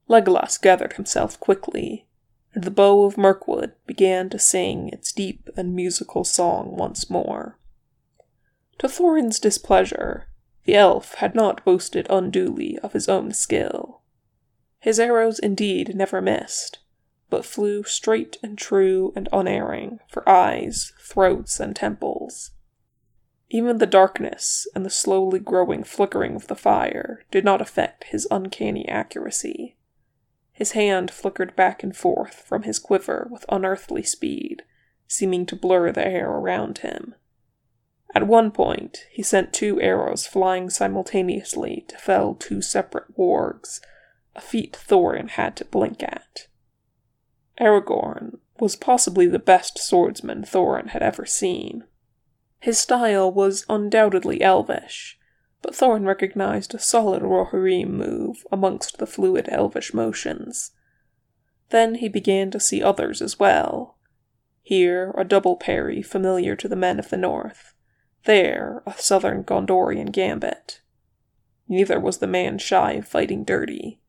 Legolas gathered himself quickly, and the bow of Mirkwood began to sing its deep and musical song once more. To Thorin's displeasure, the elf had not boasted unduly of his own skill. His arrows indeed never missed, but flew straight and true and unerring for eyes, throats, and temples. Even the darkness and the slowly growing flickering of the fire did not affect his uncanny accuracy. His hand flickered back and forth from his quiver with unearthly speed, seeming to blur the air around him. At one point, he sent two arrows flying simultaneously to fell two separate wargs a feat Thorin had to blink at. Aragorn was possibly the best swordsman Thorin had ever seen. His style was undoubtedly elvish, but Thorin recognized a solid Rohirrim move amongst the fluid elvish motions. Then he began to see others as well. Here, a double parry familiar to the men of the north. There, a southern Gondorian gambit. Neither was the man shy of fighting dirty.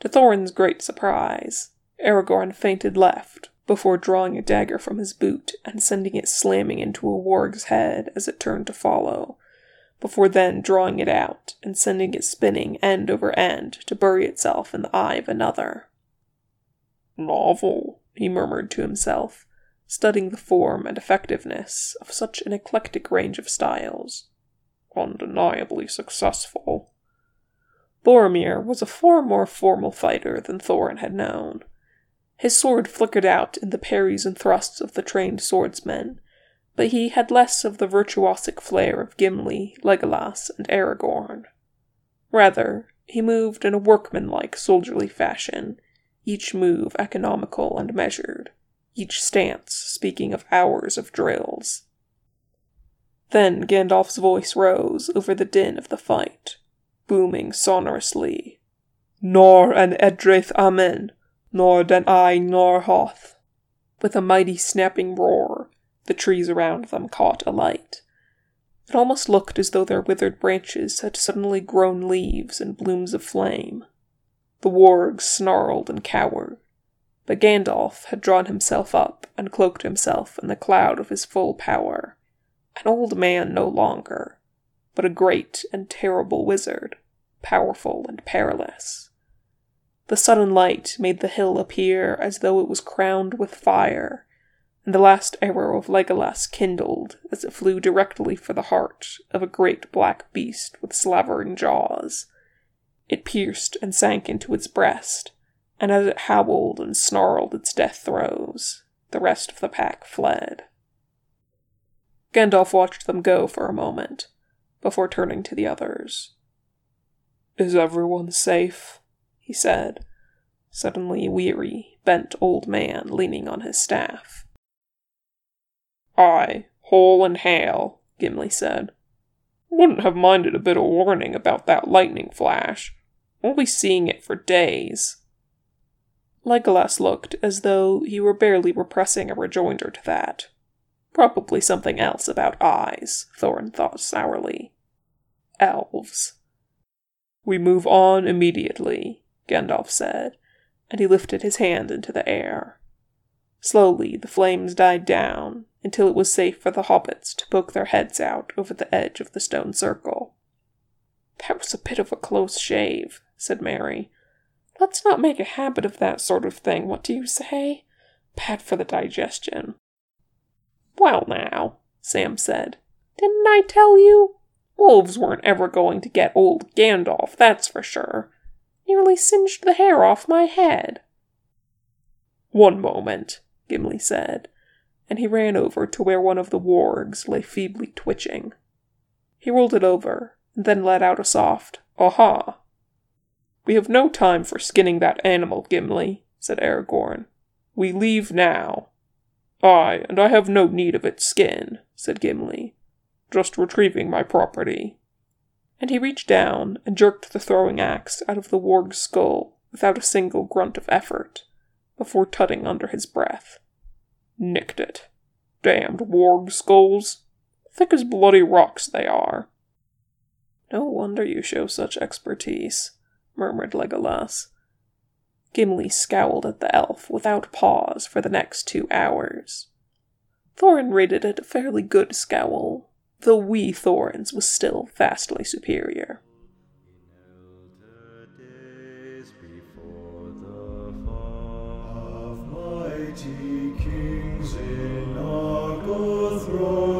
To Thorin's great surprise, Aragorn feinted left before drawing a dagger from his boot and sending it slamming into a warg's head as it turned to follow, before then drawing it out and sending it spinning end over end to bury itself in the eye of another. Novel, he murmured to himself, studying the form and effectiveness of such an eclectic range of styles. Undeniably successful. Boromir was a far more formal fighter than Thorin had known. His sword flickered out in the parries and thrusts of the trained swordsmen, but he had less of the virtuosic flair of Gimli, Legolas, and Aragorn. Rather, he moved in a workmanlike, soldierly fashion, each move economical and measured, each stance speaking of hours of drills. Then Gandalf's voice rose over the din of the fight booming sonorously. Naur an edraith ammen, naur dan i ngaurhoth. With a mighty snapping roar, the trees around them caught alight. It almost looked as though their withered branches had suddenly grown leaves and blooms of flame. The wargs snarled and cowered, but Gandalf had drawn himself up and cloaked himself in the cloud of his full power, an old man no longer, but a great and terrible wizard, powerful and perilous. The sudden light made the hill appear as though it was crowned with fire, and the last arrow of Legolas kindled as it flew directly for the heart of a great black beast with slavering jaws. It pierced and sank into its breast, and as it howled and snarled its death throes, the rest of the pack fled. Gandalf watched them go for a moment, before turning to the others. Is everyone safe? He said, suddenly weary, bent old man leaning on his staff. Aye, whole and hale, Gimli said. Wouldn't have minded a bit of warning about that lightning flash. We'll be seeing it for days. Legolas looked as though he were barely repressing a rejoinder to that. Probably something else about eyes, Thorin thought sourly. Elves. We move on immediately, Gandalf said, and he lifted his hand into the air. Slowly the flames died down until it was safe for the hobbits to poke their heads out over the edge of the stone circle. That was a bit of a close shave, said Merry. Let's not make a habit of that sort of thing, what do you say? Bad for the digestion. Well, now, Sam said. Didn't I tell you? Wolves weren't ever going to get old Gandalf, that's for sure. Nearly singed the hair off my head. One moment, Gimli said, and he ran over to where one of the wargs lay feebly twitching. He rolled it over, and then let out a soft, Aha! We have no time for skinning that animal, Gimli, said Aragorn. We leave now. Ay, and I have no need of its skin, said Gimli. Just retrieving my property. And he reached down and jerked the throwing axe out of the warg's skull without a single grunt of effort, before tutting under his breath. Nicked it. Damned warg skulls. Thick as bloody rocks they are. No wonder you show such expertise, murmured Legolas. Gimli scowled at the elf without pause for the next two hours. Thorin rated it a fairly good scowl, though wee Thorin's was still vastly superior. the kings in Argo throned